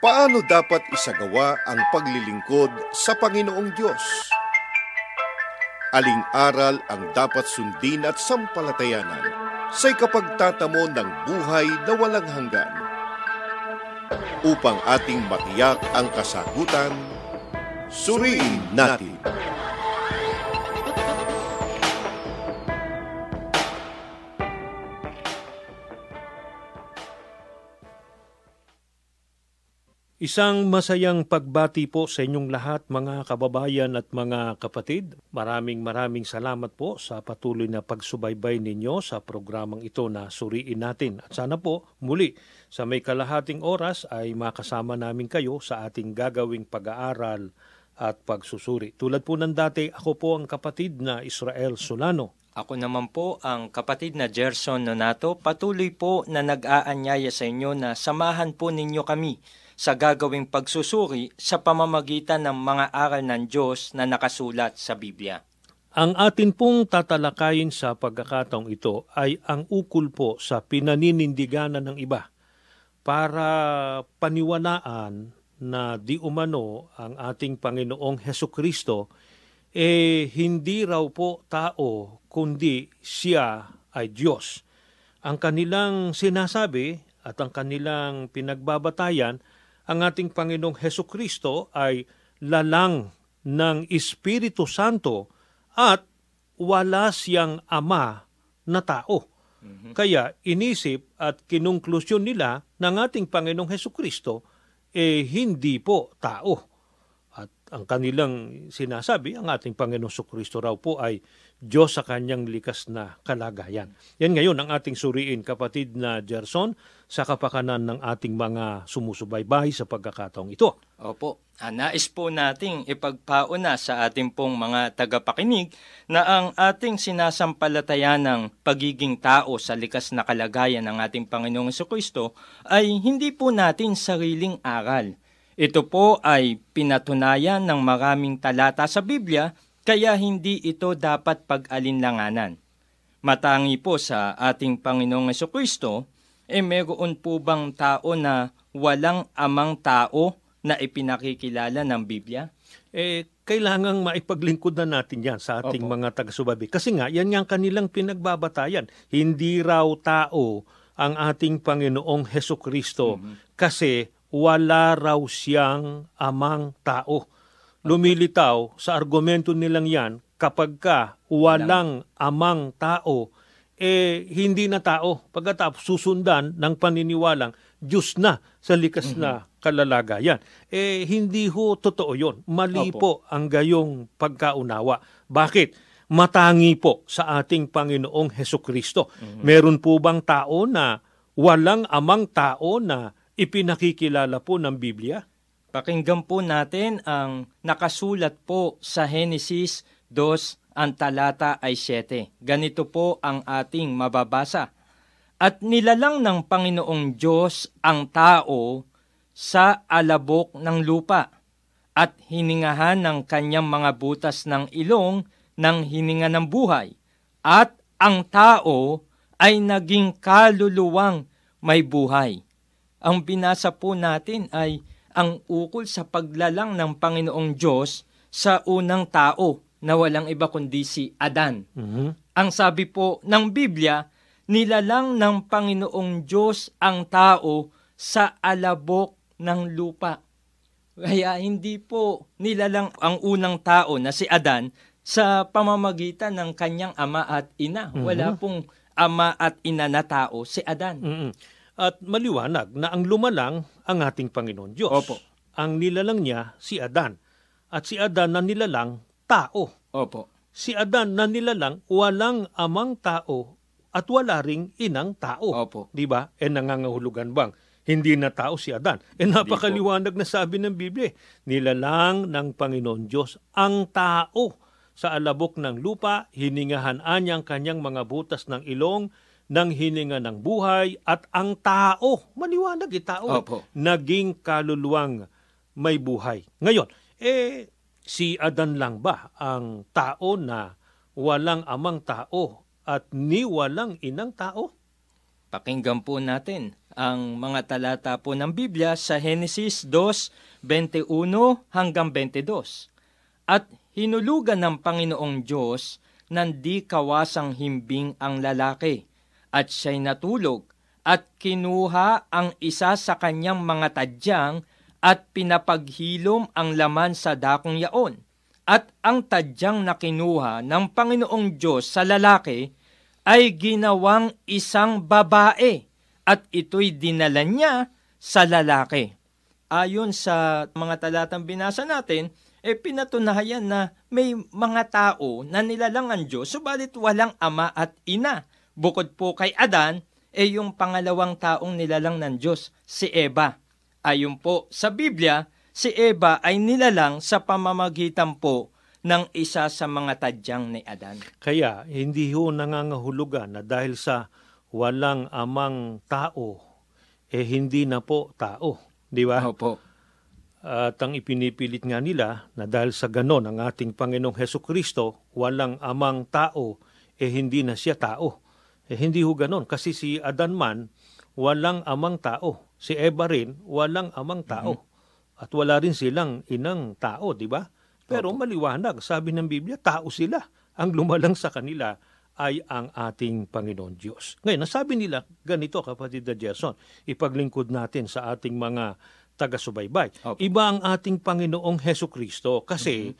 Paano dapat isagawa ang paglilingkod sa Panginoong Diyos? Aling aral ang dapat sundin at sampalatayanan sa ikapagtatamo ng buhay na walang hanggan? Upang ating matiyak ang kasagutan, suriin natin. Isang masayang pagbati po sa inyong lahat mga kababayan at mga kapatid. Maraming maraming salamat po sa patuloy na pagsubaybay ninyo sa programang ito na suriin natin. At sana po muli sa may kalahating oras ay makasama namin kayo sa ating gagawing pag-aaral at pagsusuri. Tulad po ng dati, ako po ang kapatid na Israel Solano. Ako naman po ang kapatid na Gerson Nonato. Patuloy po na nag-aanyaya sa inyo na samahan po ninyo kami sa gagawing pagsusuri sa pamamagitan ng mga aral ng Diyos na nakasulat sa Biblia. Ang atin pong tatalakayin sa pagkakataong ito ay ang ukol po sa pinaninindiganan ng iba para paniwalaan na di umano ang ating Panginoong Heso Kristo eh hindi raw po tao kundi siya ay Diyos. Ang kanilang sinasabi at ang kanilang pinagbabatayan ang ating Panginoong Heso Kristo ay lalang ng Espiritu Santo at wala siyang ama na tao. Mm-hmm. Kaya inisip at kinunklusyon nila ng ating Panginoong Heso Kristo eh hindi po tao. At ang kanilang sinasabi, ang ating Panginoong Kristo raw po ay Diyos sa kanyang likas na kalagayan. Yan ngayon ang ating suriin, kapatid na Gerson, sa kapakanan ng ating mga sumusubaybay sa pagkakataong ito. Opo, ah, nais po nating ipagpauna sa ating pong mga tagapakinig na ang ating sinasampalatayan ng pagiging tao sa likas na kalagayan ng ating Panginoong Kristo ay hindi po natin sariling aral. Ito po ay pinatunayan ng maraming talata sa Biblia kaya hindi ito dapat pag-alinlanganan. Matangi po sa ating Panginoong Kristo, eh meron po bang tao na walang amang tao na ipinakikilala ng Biblia? Eh, kailangang maipaglingkod na natin yan sa ating Opo. mga taga-subaybay. Kasi nga, yan yung kanilang pinagbabatayan. Hindi raw tao ang ating Panginoong Heso Kristo mm-hmm. kasi wala raw siyang amang tao lumilitaw sa argumento nilang yan kapag ka walang amang tao, eh hindi na tao. Pagkatapos susundan ng paniniwalang Diyos na sa likas mm-hmm. na kalalagayan. Eh hindi ho totoo yon. Mali Opo. po ang gayong pagkaunawa. Bakit? Matangi po sa ating Panginoong Heso Kristo. Mm-hmm. Meron po bang tao na walang amang tao na ipinakikilala po ng Biblia? Pakinggan po natin ang nakasulat po sa Genesis 2, ang talata ay 7. Ganito po ang ating mababasa. At nilalang ng Panginoong Diyos ang tao sa alabok ng lupa at hiningahan ng kanyang mga butas ng ilong ng hininga ng buhay. At ang tao ay naging kaluluwang may buhay. Ang binasa po natin ay ang ukol sa paglalang ng Panginoong Diyos sa unang tao na walang iba kundi si Adan. Mm-hmm. Ang sabi po ng Biblia, nilalang ng Panginoong Diyos ang tao sa alabok ng lupa. Kaya hindi po nilalang ang unang tao na si Adan sa pamamagitan ng kanyang ama at ina. Mm-hmm. Wala pong ama at ina na tao si Adan. Mm-hmm at maliwanag na ang lumalang ang ating Panginoon Diyos. Opo. Ang nilalang niya si Adan. At si Adan na nilalang tao. Opo. Si Adan na nilalang walang amang tao at wala ring inang tao. Opo. Di ba? E nangangahulugan bang hindi na tao si Adan? E napakaliwanag na sabi ng Biblia. Nilalang ng Panginoon Diyos ang tao sa alabok ng lupa, hiningahan anyang kanyang mga butas ng ilong, ng hininga ng buhay at ang tao, maliwanag yung tao, Opo. naging kaluluwang may buhay. Ngayon, eh, si Adan lang ba ang tao na walang amang tao at ni walang inang tao? Pakinggan po natin ang mga talata po ng Biblia sa Genesis 2, 21 hanggang 22. At hinulugan ng Panginoong Diyos ng di kawasang himbing ang lalaki, at siya'y natulog, at kinuha ang isa sa kanyang mga tadyang at pinapaghilom ang laman sa dakong yaon. At ang tadyang na kinuha ng Panginoong Diyos sa lalaki ay ginawang isang babae at ito'y dinala niya sa lalaki. Ayon sa mga talatang binasa natin, eh pinatunayan na may mga tao na nilalang ang Diyos, subalit walang ama at ina. Bukod po kay Adan, eh yung pangalawang taong nilalang ng Diyos, si Eva. Ayon po sa Biblia, si Eva ay nilalang sa pamamagitan po ng isa sa mga tadyang ni Adan. Kaya hindi ho nangangahulugan na dahil sa walang amang tao, eh hindi na po tao. Di ba? Opo. At ang ipinipilit nga nila na dahil sa ganon ang ating Panginoong Heso Kristo, walang amang tao, eh hindi na siya tao. Eh hindi ho ganon. Kasi si Adan man, walang amang tao. Si Eva rin, walang amang tao. At wala rin silang inang tao, di ba? Pero maliwanag, sabi ng Biblia, tao sila. Ang lumalang sa kanila ay ang ating Panginoon Diyos. Ngayon, nasabi nila, ganito kapatid na Gerson, ipaglingkod natin sa ating mga taga-subaybay. Opo. Iba ang ating Panginoong Heso Kristo kasi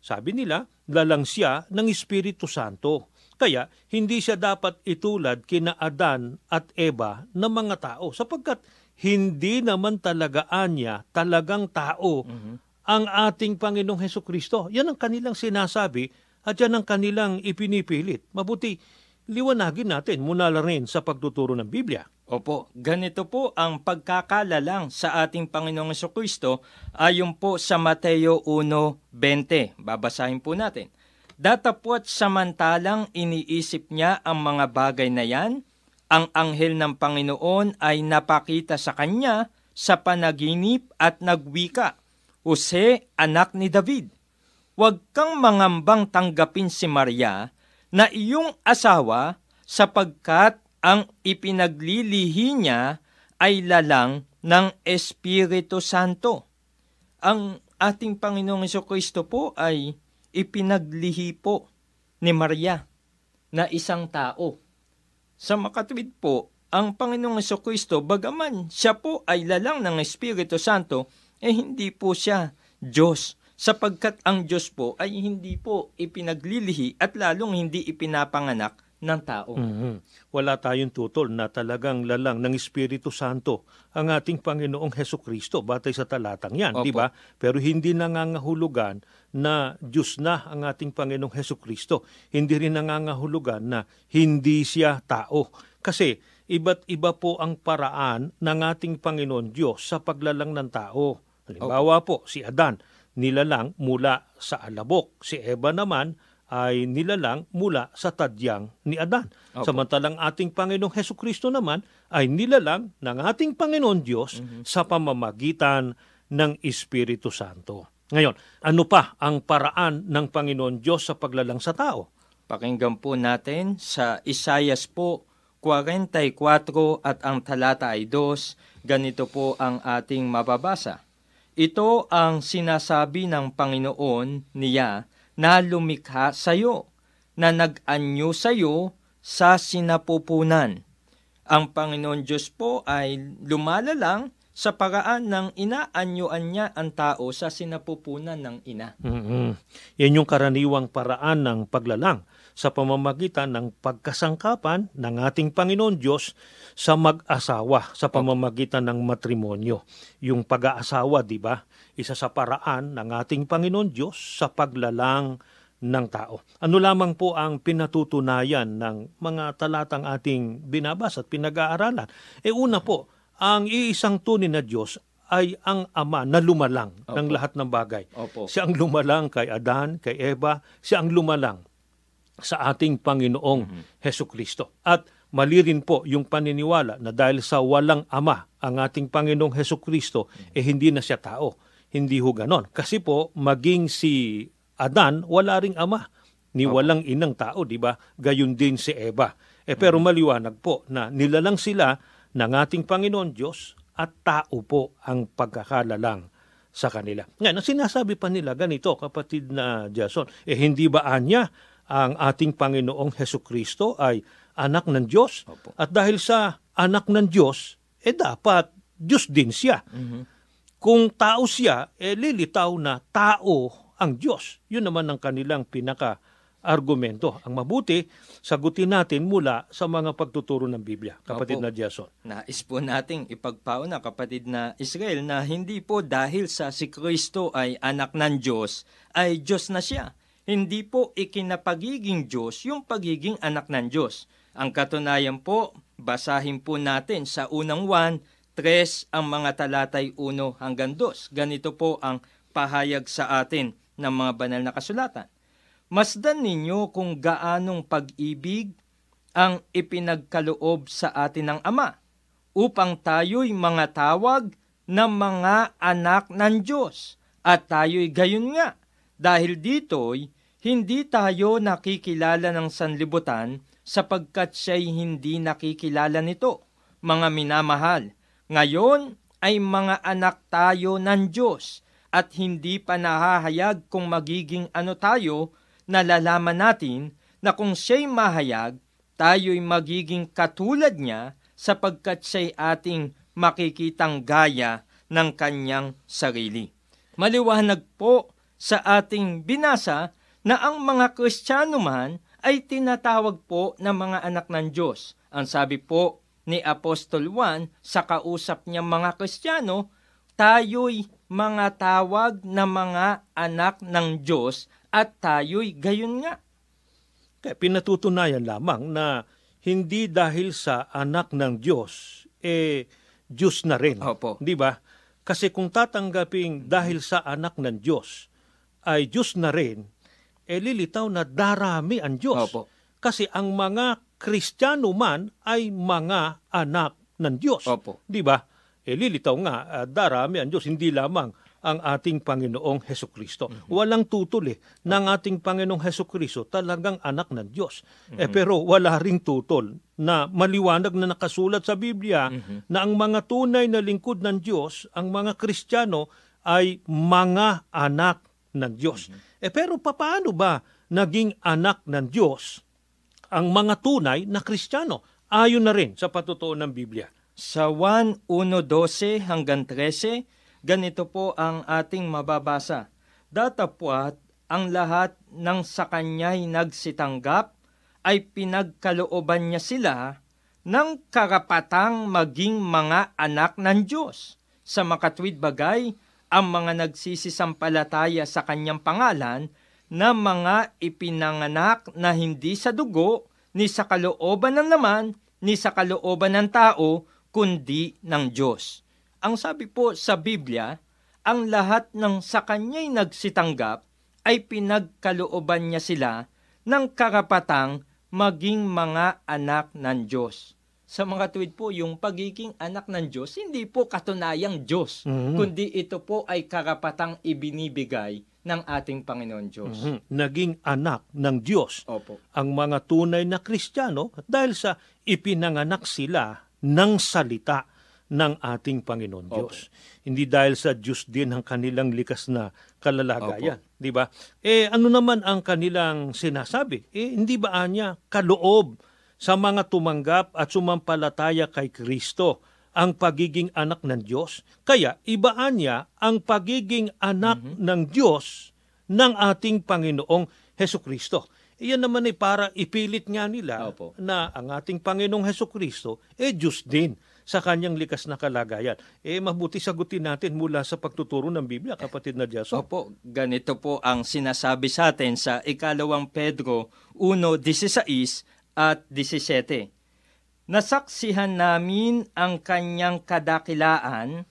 sabi nila, lalang siya ng Espiritu Santo. Kaya hindi siya dapat itulad kina Adan at Eva na mga tao sapagkat hindi naman talagaan niya talagang tao ang ating Panginoong Heso Kristo. Yan ang kanilang sinasabi at yan ang kanilang ipinipilit. Mabuti, liwanagin natin muna lang rin sa pagtuturo ng Biblia. Opo, ganito po ang pagkakalalang sa ating Panginoong Kristo ayon po sa Mateo 1.20. Babasahin po natin. Datapwat samantalang iniisip niya ang mga bagay na yan, ang anghel ng Panginoon ay napakita sa kanya sa panaginip at nagwika, Jose, anak ni David, huwag kang mangambang tanggapin si Maria na iyong asawa sapagkat ang ipinaglilihi niya ay lalang ng Espiritu Santo. Ang ating Panginoong Kristo po ay ipinaglihi po ni Maria na isang tao. Sa makatwid po, ang Panginoong Kristo, bagaman siya po ay lalang ng Espiritu Santo, eh hindi po siya Diyos sapagkat ang Diyos po ay hindi po ipinaglilihi at lalong hindi ipinapanganak ng tao. Mhm. Wala tayong tutol na talagang lalang ng Espiritu Santo ang ating Panginoong Heso Kristo batay sa talatang yan, di ba? Pero hindi nangangahulugan na Diyos na ang ating Panginoong Heso Kristo. Hindi rin nangangahulugan na hindi siya tao. Kasi iba't iba po ang paraan ng ating Panginoon Diyos sa paglalang ng tao. Halimbawa po, si Adan, nilalang mula sa alabok. Si Eva naman, ay nilalang mula sa tadyang ni Adan. Opo. Samantalang ating Panginoong Heso Kristo naman ay nilalang ng ating Panginoon Diyos sa pamamagitan ng Espiritu Santo. Ngayon, ano pa ang paraan ng Panginoon Diyos sa paglalang sa tao? Pakinggan po natin sa Isayas po 44 at ang talata ay 2, ganito po ang ating mababasa. Ito ang sinasabi ng Panginoon niya na lumikha sa iyo, na nag-anyo sa iyo sa sinapupunan. Ang Panginoon Diyos po ay lumalalang sa paraan ng inaanyuan niya ang tao sa sinapupunan ng ina. mm Yan yung karaniwang paraan ng paglalang sa pamamagitan ng pagkasangkapan ng ating Panginoon Diyos sa mag-asawa sa pamamagitan ng matrimonyo. Yung pag-aasawa, di ba? Isa sa paraan ng ating Panginoon Diyos sa paglalang ng tao. Ano lamang po ang pinatutunayan ng mga talatang ating binabasa at pinag-aaralan? E una po, ang iisang tunay na Diyos ay ang Ama na lumalang ng Opo. lahat ng bagay. Opo. Siya ang lumalang kay Adan, kay Eva, siya ang lumalang sa ating Panginoong Heso Kristo. At mali rin po yung paniniwala na dahil sa walang ama ang ating Panginoong Heso Kristo, eh hindi na siya tao. Hindi ho ganon. Kasi po, maging si Adan, wala ring ama. Ni walang inang tao, di ba? Gayon din si Eva. Eh pero maliwanag po na nilalang sila ng ating Panginoon Diyos at tao po ang pagkakalalang sa kanila. Ngayon, ang sinasabi pa nila ganito, kapatid na Jason, eh hindi ba anya ang ating Panginoong Heso Kristo ay anak ng Diyos? Opo. At dahil sa anak ng Diyos, eh dapat Diyos din siya. Mhm. Kung tao siya, eh lilitaw na tao ang Diyos. Yun naman ang kanilang pinaka argumento. Ang mabuti, sagutin natin mula sa mga pagtuturo ng Biblia, kapatid Opo. na Jason. Nais po nating ipagpauna kapatid na Israel na hindi po dahil sa si Kristo ay anak ng Diyos, ay Diyos na siya. Hindi po ikinapagiging Diyos yung pagiging anak ng Diyos. Ang katunayan po, basahin po natin sa unang 1, 3 ang mga talatay 1 hanggang 2. Ganito po ang pahayag sa atin ng mga banal na kasulatan. Masdan ninyo kung gaanong pag-ibig ang ipinagkaloob sa atin ng Ama upang tayo'y mga tawag na mga anak ng Diyos. At tayo'y gayon nga. Dahil dito'y hindi tayo nakikilala ng sanlibutan sapagkat siya'y hindi nakikilala nito. Mga minamahal, ngayon ay mga anak tayo ng Diyos at hindi pa nahahayag kung magiging ano tayo nalalaman natin na kung siya'y mahayag, tayo'y magiging katulad niya sapagkat siya'y ating makikitang gaya ng kanyang sarili. Maliwanag po sa ating binasa na ang mga Kristiyano man ay tinatawag po na mga anak ng Diyos. Ang sabi po ni Apostol Juan sa kausap niya mga Kristiyano, tayo'y mga tawag na mga anak ng Diyos at tayo'y gayon nga. Kaya pinatutunayan lamang na hindi dahil sa anak ng Diyos, eh, Diyos na rin. Opo. Di ba? Kasi kung tatanggaping dahil sa anak ng Diyos, ay Diyos na rin, eh lilitaw na darami ang Diyos. Opo. Kasi ang mga Kristiyano man ay mga anak ng Diyos. Opo. Di ba? Eh lilitaw nga, ah, darami ang Diyos, hindi lamang ang ating Panginoong Heso Kristo. Walang tutol eh, ng ating Panginoong Heso Kristo talagang anak ng Diyos. Eh pero wala ring tutol na maliwanag na nakasulat sa Biblia na ang mga tunay na lingkod ng Diyos, ang mga Kristiyano ay mga anak ng Diyos. Eh pero papaano ba naging anak ng Diyos ang mga tunay na Kristiyano? Ayon na rin sa patutuo ng Biblia. Sa 1.1.12 hanggang 13, ganito po ang ating mababasa. Datapwat ang lahat ng sa kanya'y nagsitanggap ay pinagkalooban niya sila ng karapatang maging mga anak ng Diyos. Sa makatwid bagay, ang mga nagsisisampalataya sa kanyang pangalan na mga ipinanganak na hindi sa dugo, ni sa kalooban ng laman, ni sa kalooban ng tao, kundi ng Diyos. Ang sabi po sa Biblia, ang lahat ng sa kanya'y nagsitanggap ay pinagkalooban niya sila ng karapatang maging mga anak ng Diyos. Sa mga tuwid po, yung pagiging anak ng Diyos, hindi po katunayang Diyos, Mhm. kundi ito po ay karapatang ibinibigay ng ating Panginoon Diyos. Mhm. Naging anak ng Diyos Opo. ang mga tunay na Kristiyano dahil sa ipinanganak sila ng salita ng ating Panginoon Opo. Diyos. Hindi dahil sa Diyos din ang kanilang likas na kalalagayan, di ba? Eh ano naman ang kanilang sinasabi? Eh hindi ba anya kaloob sa mga tumanggap at sumampalataya kay Kristo ang pagiging anak ng Diyos? Kaya ibaan niya ang pagiging anak ng Diyos ng ating Panginoong Heso Kristo. Iyan naman ay para ipilit nga nila Opo. na ang ating Panginoong Heso Kristo eh Diyos din sa kanyang likas na kalagayan. Eh mabuti sagutin natin mula sa pagtuturo ng Biblia, kapatid na Jason. Opo, ganito po ang sinasabi sa atin sa ikalawang Pedro 1.16 at 17. Nasaksihan namin ang kanyang kadakilaan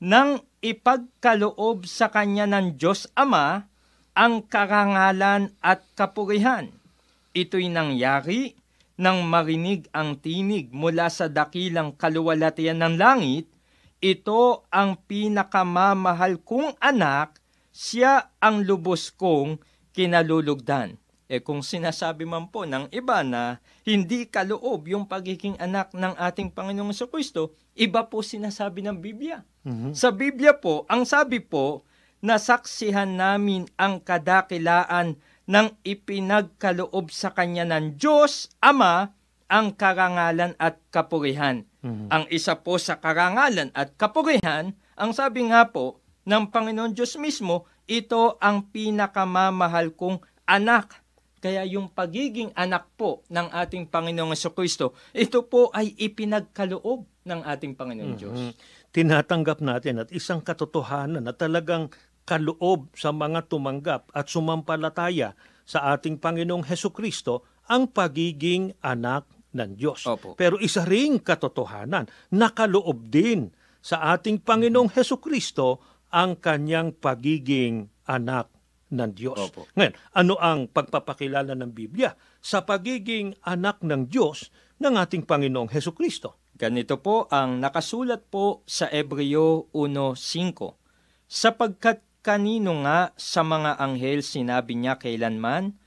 nang ipagkaloob sa kanya ng Diyos Ama ang karangalan at kapurihan. Ito'y nangyari nang marinig ang tinig mula sa dakilang kaluwalhatian ng langit, ito ang pinakamamahal kong anak, siya ang lubos kong kinalulugdan. Eh kung sinasabi man po ng iba na hindi kaloob yung pagiging anak ng ating Panginoong Kristo, iba po sinasabi ng Biblia. Mhm. Sa Biblia po, ang sabi po, nasaksihan namin ang kadakilaan ng ipinagkaloob sa kanya ng Diyos Ama ang karangalan at kapurihan. Mhm. Ang isa po sa karangalan at kapurihan, ang sabi nga po ng Panginoon Diyos mismo, ito ang pinakamamahal kong anak. Kaya yung pagiging anak po ng ating Panginoong Kristo, ito po ay ipinagkaloob ng ating Panginoon Diyos. Mhm. Tinatanggap natin at isang katotohanan na talagang kaloob sa mga tumanggap at sumampalataya sa ating Panginoong Heso Kristo ang pagiging anak ng Diyos. Opo. Pero isa ring katotohanan, nakaloob din sa ating Panginoong Heso Kristo ang kanyang pagiging anak ng Diyos. Opo. Ngayon, ano ang pagpapakilala ng Biblia sa pagiging anak ng Diyos ng ating Panginoong Heso Kristo? Ganito po ang nakasulat po sa Ebreo 1.5. Sapagkat kanino nga sa mga anghel sinabi niya kailanman,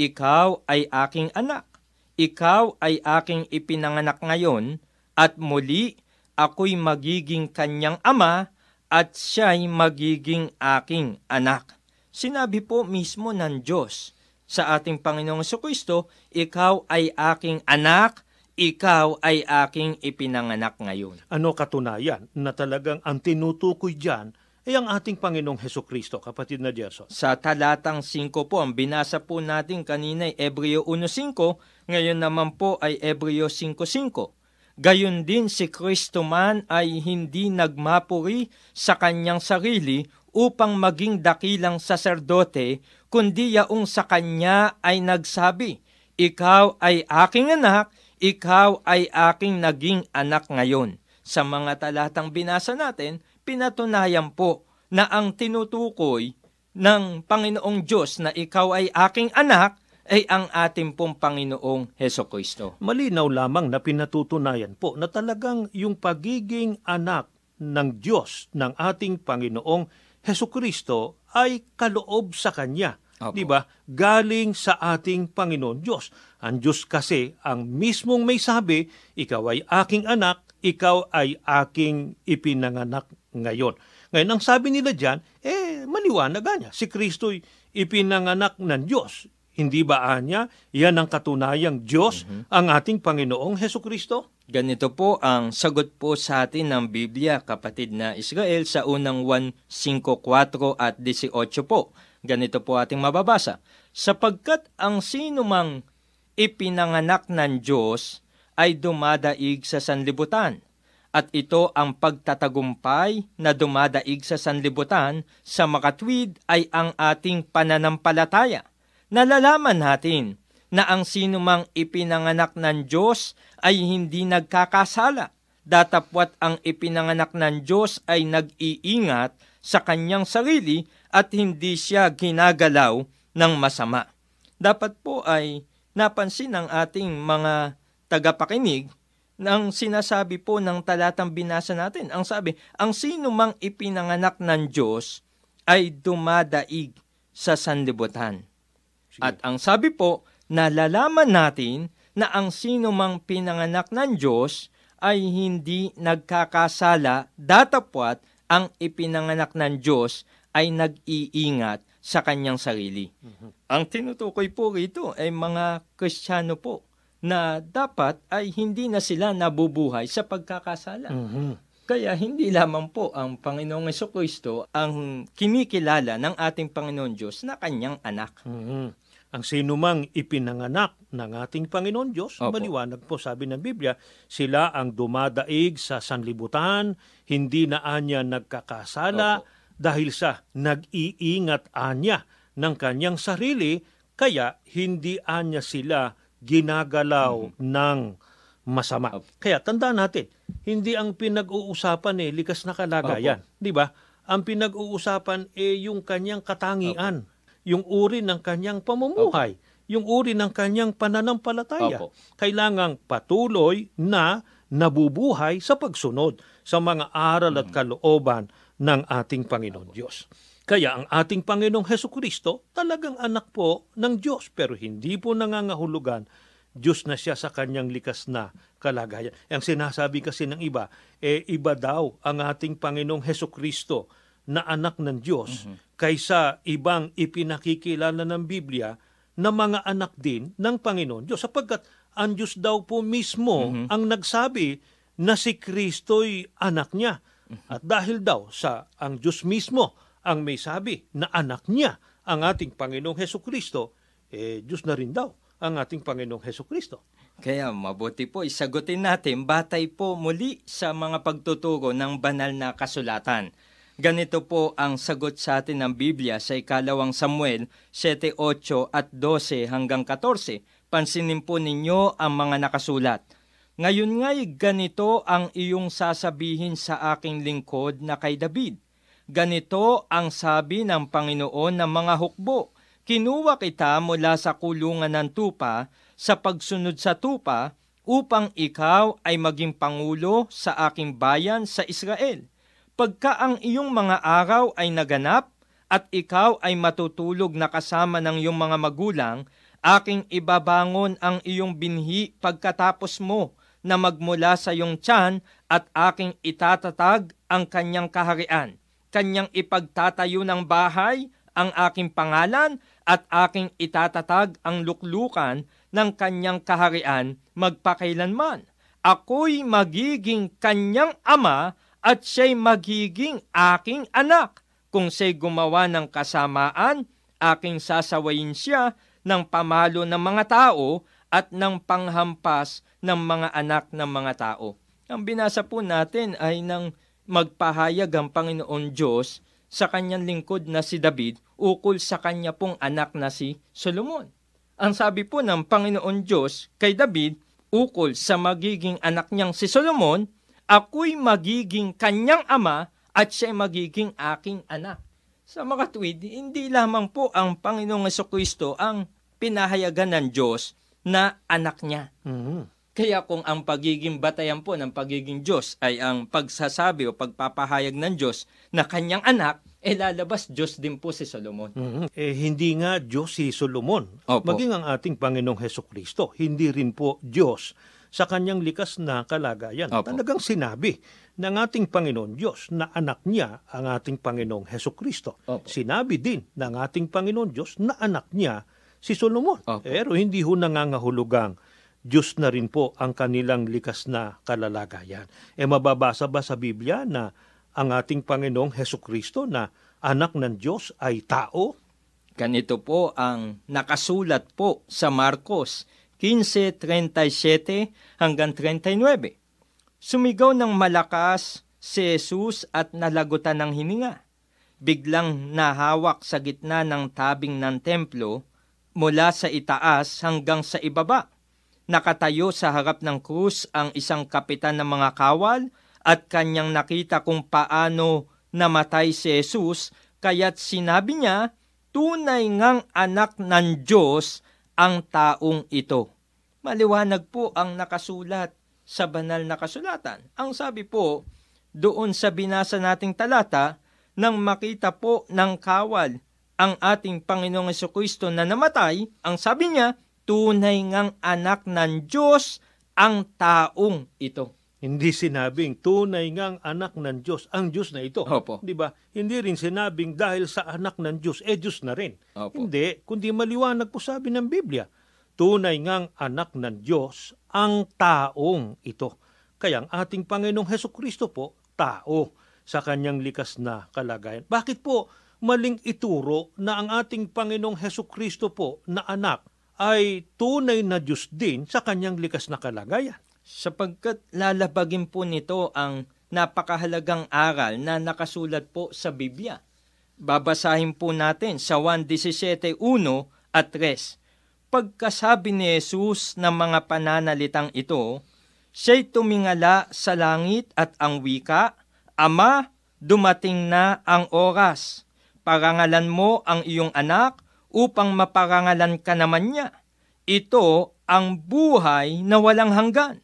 Ikaw ay aking anak, ikaw ay aking ipinanganak ngayon, at muli ako'y magiging kanyang ama, at siya'y magiging aking anak. Sinabi po mismo ng Diyos sa ating Panginoong Kristo, Ikaw ay aking anak, ikaw ay aking ipinanganak ngayon. Ano katunayan na talagang ang tinutukoy dyan ay ang ating Panginoong Heso Kristo, kapatid na Gerson. Sa talatang 5 po, ang binasa po natin kanina ay Ebreo 1.5, ngayon naman po ay Ebreo 5.5. Gayon din si Kristo man ay hindi nagmapuri sa kanyang sarili upang maging dakilang saserdote, kundi yaong sa kanya ay nagsabi, Ikaw ay aking anak, ikaw ay aking naging anak ngayon. Sa mga talatang binasa natin, pinatunayan po na ang tinutukoy ng Panginoong Diyos na ikaw ay aking anak ay ang ating pong Panginoong Heso Kristo. Malinaw lamang na pinatutunayan po na talagang yung pagiging anak ng Diyos ng ating Panginoong Heso Kristo ay kaloob sa Kanya. Opo. Di ba? Galing sa ating Panginoon Diyos. Ang Diyos kasi ang mismong may sabi, ikaw ay aking anak, ikaw ay aking ipinanganak ngayon. Ngayon, ang sabi nila dyan, eh, maliwanag niya. Si Kristo'y ipinanganak ng Diyos. Hindi ba anya, yan ang katunayang Diyos, ang ating Panginoong Heso Kristo? Ganito po ang sagot po sa atin ng Biblia, kapatid na Israel, sa unang 1.5.4 at 18 po. Ganito po ating mababasa. Sapagkat ang sino mang ipinanganak ng Diyos ay dumadaig sa sanlibutan. At ito ang pagtatagumpay na dumadaig sa sanlibutan sa makatwid ay ang ating pananampalataya. Nalalaman natin na ang sino mang ipinanganak ng Diyos ay hindi nagkakasala. Datapwat ang ipinanganak ng Diyos ay nag-iingat sa kanyang sarili at hindi siya ginagalaw ng masama. Dapat po ay napansin ng ating mga tagapakinig ng sinasabi po ng talatang binasa natin. Ang sabi, ang sino mang ipinanganak ng Diyos ay dumadaig sa sanlibutan. At ang sabi po, nalalaman natin na ang sino mang pinanganak ng Diyos ay hindi nagkakasala datapwat ang ipinanganak ng Diyos ay nag-iingat sa kanyang sarili. Ang tinutukoy po rito ay mga Kristiyano po na dapat ay hindi na sila nabubuhay sa pagkakasala. Mhm. Kaya hindi lamang po ang Panginoong Kristo ang kinikilala ng ating Panginoon Diyos na kanyang anak. Mhm. Ang sinumang ipinanganak ng ating Panginoon Diyos, Opo. maliwanag po sabi ng Biblia, sila ang dumadaig sa sanlibutan, hindi na anya nagkakasala Opo. dahil sa nag-iingat anya ng kanyang sarili, kaya hindi anya sila ginagalaw ng masama. Opo. Kaya tandaan natin, hindi ang pinag-uusapan eh likas na kalagayan, di ba? Ang pinag-uusapan eh yung kanyang katangian, yung uri ng kanyang pamumuhay, yung uri ng kanyang pananampalataya. Opo. Kailangang patuloy na nabubuhay sa pagsunod sa mga aral at kalooban ng ating Panginoon Diyos. Kaya ang ating Panginoong Heso Kristo talagang anak po ng Diyos pero hindi po nangangahulugan Diyos na siya sa kanyang likas na kalagayan. Ang sinasabi kasi ng iba, eh iba daw ang ating Panginoong Heso Kristo na anak ng Diyos mm-hmm. kaysa ibang ipinakikilala ng Biblia na mga anak din ng Panginoon Diyos sapagkat ang Diyos daw po mismo mm-hmm. ang nagsabi na si Kristo'y anak niya. Mm-hmm. At dahil daw sa ang Diyos mismo ang may sabi na anak niya ang ating Panginoong Heso Kristo, eh Diyos na rin daw ang ating Panginoong Heso Kristo. Kaya mabuti po isagutin natin batay po muli sa mga pagtuturo ng banal na kasulatan. Ganito po ang sagot sa atin ng Biblia sa ikalawang Samuel 7.8 at 12 hanggang 14. Pansinin po ninyo ang mga nakasulat. Ngayon nga'y ganito ang iyong sasabihin sa aking lingkod na kay David Ganito ang sabi ng Panginoon ng mga hukbo. Kinuha kita mula sa kulungan ng tupa sa pagsunod sa tupa upang ikaw ay maging pangulo sa aking bayan sa Israel. Pagka ang iyong mga araw ay naganap at ikaw ay matutulog na kasama ng iyong mga magulang, aking ibabangon ang iyong binhi pagkatapos mo na magmula sa iyong tiyan at aking itatatag ang kanyang kaharian kanyang ipagtatayo ng bahay ang aking pangalan at aking itatatag ang luklukan ng kanyang kaharian magpakailanman. Ako'y magiging kanyang ama at siya'y magiging aking anak. Kung siya'y gumawa ng kasamaan, aking sasawayin siya ng pamalo ng mga tao at ng panghampas ng mga anak ng mga tao. Ang binasa po natin ay ng magpahayag ang Panginoon Diyos sa kanyang lingkod na si David ukol sa kanya pong anak na si Solomon. Ang sabi po ng Panginoon Diyos kay David ukol sa magiging anak niyang si Solomon, ako'y magiging kanyang ama at siya'y magiging aking anak. Sa mga tweed, hindi lamang po ang Panginoong Kristo ang pinahayagan ng Diyos na anak niya. Mm-hmm. Kaya kung ang pagiging batayan po ng pagiging Diyos ay ang pagsasabi o pagpapahayag ng Diyos na kanyang anak, eh lalabas Diyos din po si Solomon. Mm-hmm. Eh hindi nga Diyos si Solomon. Opo. Maging ang ating Panginoong Heso Kristo, hindi rin po Diyos sa kanyang likas na kalagayan. Opo. Talagang sinabi ng ating Panginoon Diyos na anak niya ang ating Panginoong Heso Kristo. Sinabi din ng ating Panginoon Diyos na anak niya si Solomon. Opo. Pero hindi ho nangangahulugang Diyos na rin po ang kanilang likas na kalalagayan. E mababasa ba sa Biblia na ang ating Panginoong Heso Kristo na anak ng Diyos ay tao? Ganito po ang nakasulat po sa Marcos 15.37 hanggang 39. Sumigaw ng malakas si Jesus at nalagutan ng hininga. Biglang nahawak sa gitna ng tabing ng templo mula sa itaas hanggang sa ibaba nakatayo sa harap ng krus ang isang kapitan ng mga kawal at kanyang nakita kung paano namatay si Jesus, kaya't sinabi niya, tunay ngang anak ng Diyos ang taong ito. Maliwanag po ang nakasulat sa banal na kasulatan. Ang sabi po, doon sa binasa nating talata, nang makita po ng kawal ang ating Panginoong Kristo na namatay, ang sabi niya, tunay ngang anak ng Diyos ang taong ito. Hindi sinabing tunay ngang anak ng Diyos ang Diyos na ito. Opo. Di ba? Hindi rin sinabing dahil sa anak ng Diyos, eh Diyos na rin. Opo. Hindi, kundi maliwanag po sabi ng Biblia. Tunay ngang anak ng Diyos ang taong ito. Kaya ang ating Panginoong Heso Kristo po, tao sa kanyang likas na kalagayan. Bakit po maling ituro na ang ating Panginoong Heso Kristo po na anak ay tunay na Diyos din sa kanyang likas na kalagayan. Sapagkat lalabagin po nito ang napakahalagang aral na nakasulat po sa Biblia. Babasahin po natin sa 1.17.1 at 3. Pagkasabi ni Jesus ng mga pananalitang ito, siya'y tumingala sa langit at ang wika, Ama, dumating na ang oras. Parangalan mo ang iyong anak upang maparangalan ka naman niya. Ito ang buhay na walang hanggan.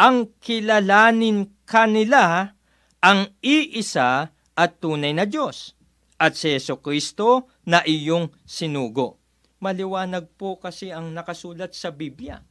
Ang kilalanin kanila ang iisa at tunay na Diyos at si Yeso Kristo na iyong sinugo. Maliwanag po kasi ang nakasulat sa Biblia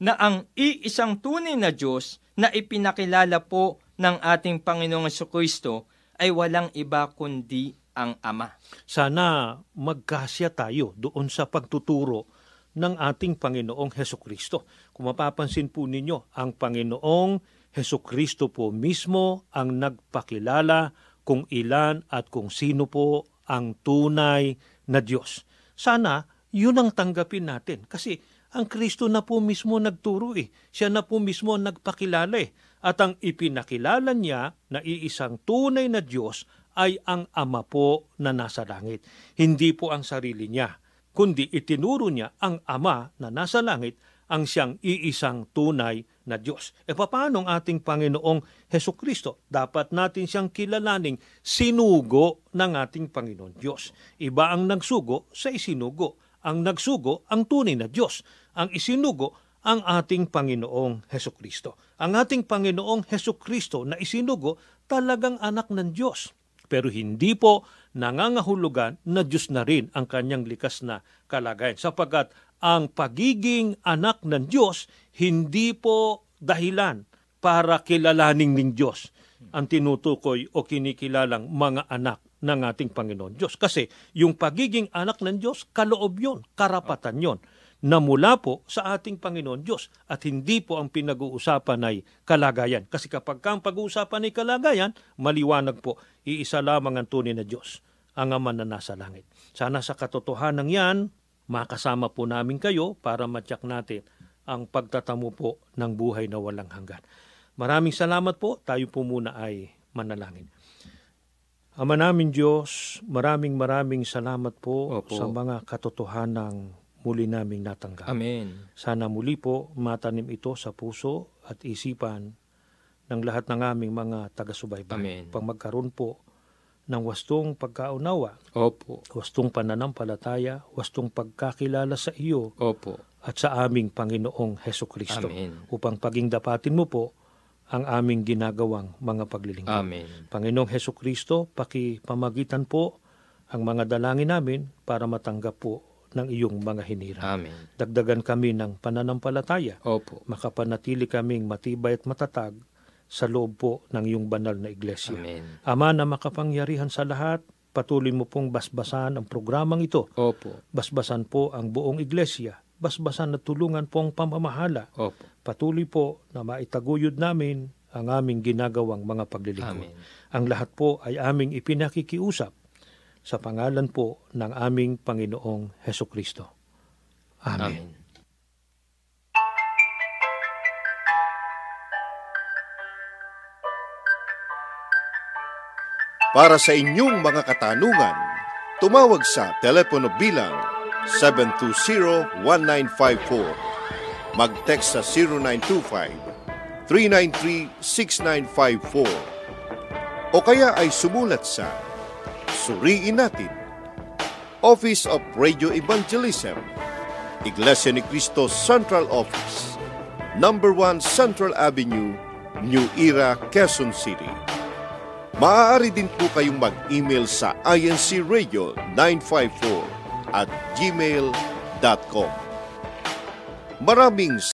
na ang iisang tunay na Diyos na ipinakilala po ng ating Panginoong Kristo ay walang iba kundi ang Ama. Sana magkasya tayo doon sa pagtuturo ng ating Panginoong Heso Kristo. Kung mapapansin po ninyo, ang Panginoong Heso Kristo po mismo ang nagpakilala kung ilan at kung sino po ang tunay na Diyos. Sana yun ang tanggapin natin kasi ang Kristo na po mismo nagturo eh. Siya na po mismo ang nagpakilala eh. At ang ipinakilala niya na iisang tunay na Diyos ay ang Ama po na nasa langit. Hindi po ang sarili niya, kundi itinuro niya ang Ama na nasa langit ang siyang iisang tunay na Diyos. E paano ang ating Panginoong Heso Kristo? Dapat natin siyang kilalaning sinugo ng ating Panginoon Diyos. Iba ang nagsugo sa isinugo. Ang nagsugo ang tunay na Diyos. Ang isinugo ang ating Panginoong Heso Kristo. Ang ating Panginoong Heso Kristo na isinugo talagang anak ng Diyos. Pero hindi po nangangahulugan na Diyos na rin ang kanyang likas na kalagayan sapagkat ang pagiging anak ng Diyos hindi po dahilan para kilalaning ng Diyos ang tinutukoy o kinikilalang mga anak ng ating Panginoon Diyos. Kasi yung pagiging anak ng Diyos, kaloob yon, karapatan yon na mula po sa ating Panginoon Diyos at hindi po ang pinag-uusapan ay kalagayan. Kasi kapag ang pag-uusapan ay kalagayan, maliwanag po, iisa lamang ang tunay na Diyos, ang Ama na nasa langit. Sana sa katotohanan yan, makasama po namin kayo para matyak natin ang pagtatamo po ng buhay na walang hanggan. Maraming salamat po. Tayo po muna ay manalangin. Ama namin Diyos, maraming maraming salamat po Opo. sa mga katotohanang muli naming natanggap. Amen. Sana muli po matanim ito sa puso at isipan ng lahat ng aming mga taga-subaybay. Amen. Pag magkaroon po ng wastong pagkaunawa, Opo. wastong pananampalataya, wastong pagkakilala sa iyo Opo. at sa aming Panginoong Heso Kristo Amen. upang paging dapatin mo po ang aming ginagawang mga paglilingkod. Amen. Panginoong Heso Kristo, pakipamagitan po ang mga dalangin namin para matanggap po ng iyong mga hinirang. Amen. Dagdagan kami ng pananampalataya, Opo. makapanatili kaming matibay at matatag sa loob po ng iyong banal na iglesia. Amen. Ama na makapangyarihan sa lahat, patuloy mo pong basbasan ang programang ito. Opo. Basbasan po ang buong iglesia. Basbasan at tulungan po ang pamamahala. Opo. Patuloy po na maitaguyod namin ang aming ginagawang mga paglilingkod. Ang lahat po ay aming ipinakikiusap sa pangalan po ng aming Panginoong Heso Kristo. Amen. Amen. Para sa inyong mga katanungan, tumawag sa telepono bilang 720-1954. Mag-text sa 0925-393-6954. O kaya ay sumulat sa Suriin Natin, Office of Radio Evangelism, Iglesia ni Cristo Central Office, Number 1 Central Avenue, New Era, Quezon City. Maaari din po kayong mag-email sa incradio954 at gmail.com. Maraming